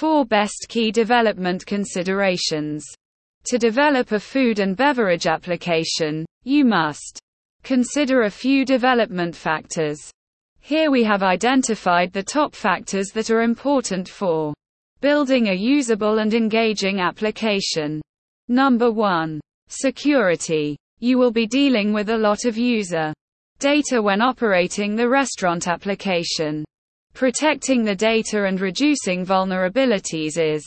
4 Best Key Development Considerations. To develop a food and beverage application, you must consider a few development factors. Here we have identified the top factors that are important for building a usable and engaging application. Number 1. Security. You will be dealing with a lot of user data when operating the restaurant application. Protecting the data and reducing vulnerabilities is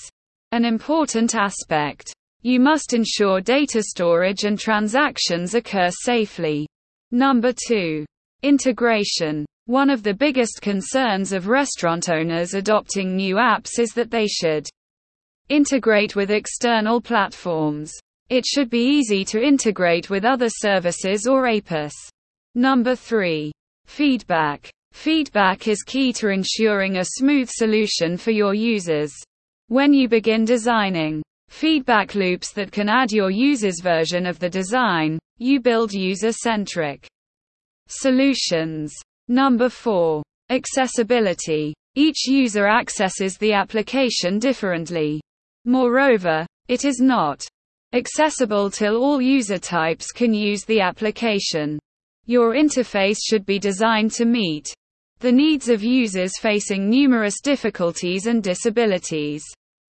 an important aspect. You must ensure data storage and transactions occur safely. Number 2. Integration. One of the biggest concerns of restaurant owners adopting new apps is that they should integrate with external platforms. It should be easy to integrate with other services or APIs. Number 3. Feedback. Feedback is key to ensuring a smooth solution for your users. When you begin designing feedback loops that can add your user's version of the design, you build user centric solutions. Number 4. Accessibility. Each user accesses the application differently. Moreover, it is not accessible till all user types can use the application. Your interface should be designed to meet the needs of users facing numerous difficulties and disabilities.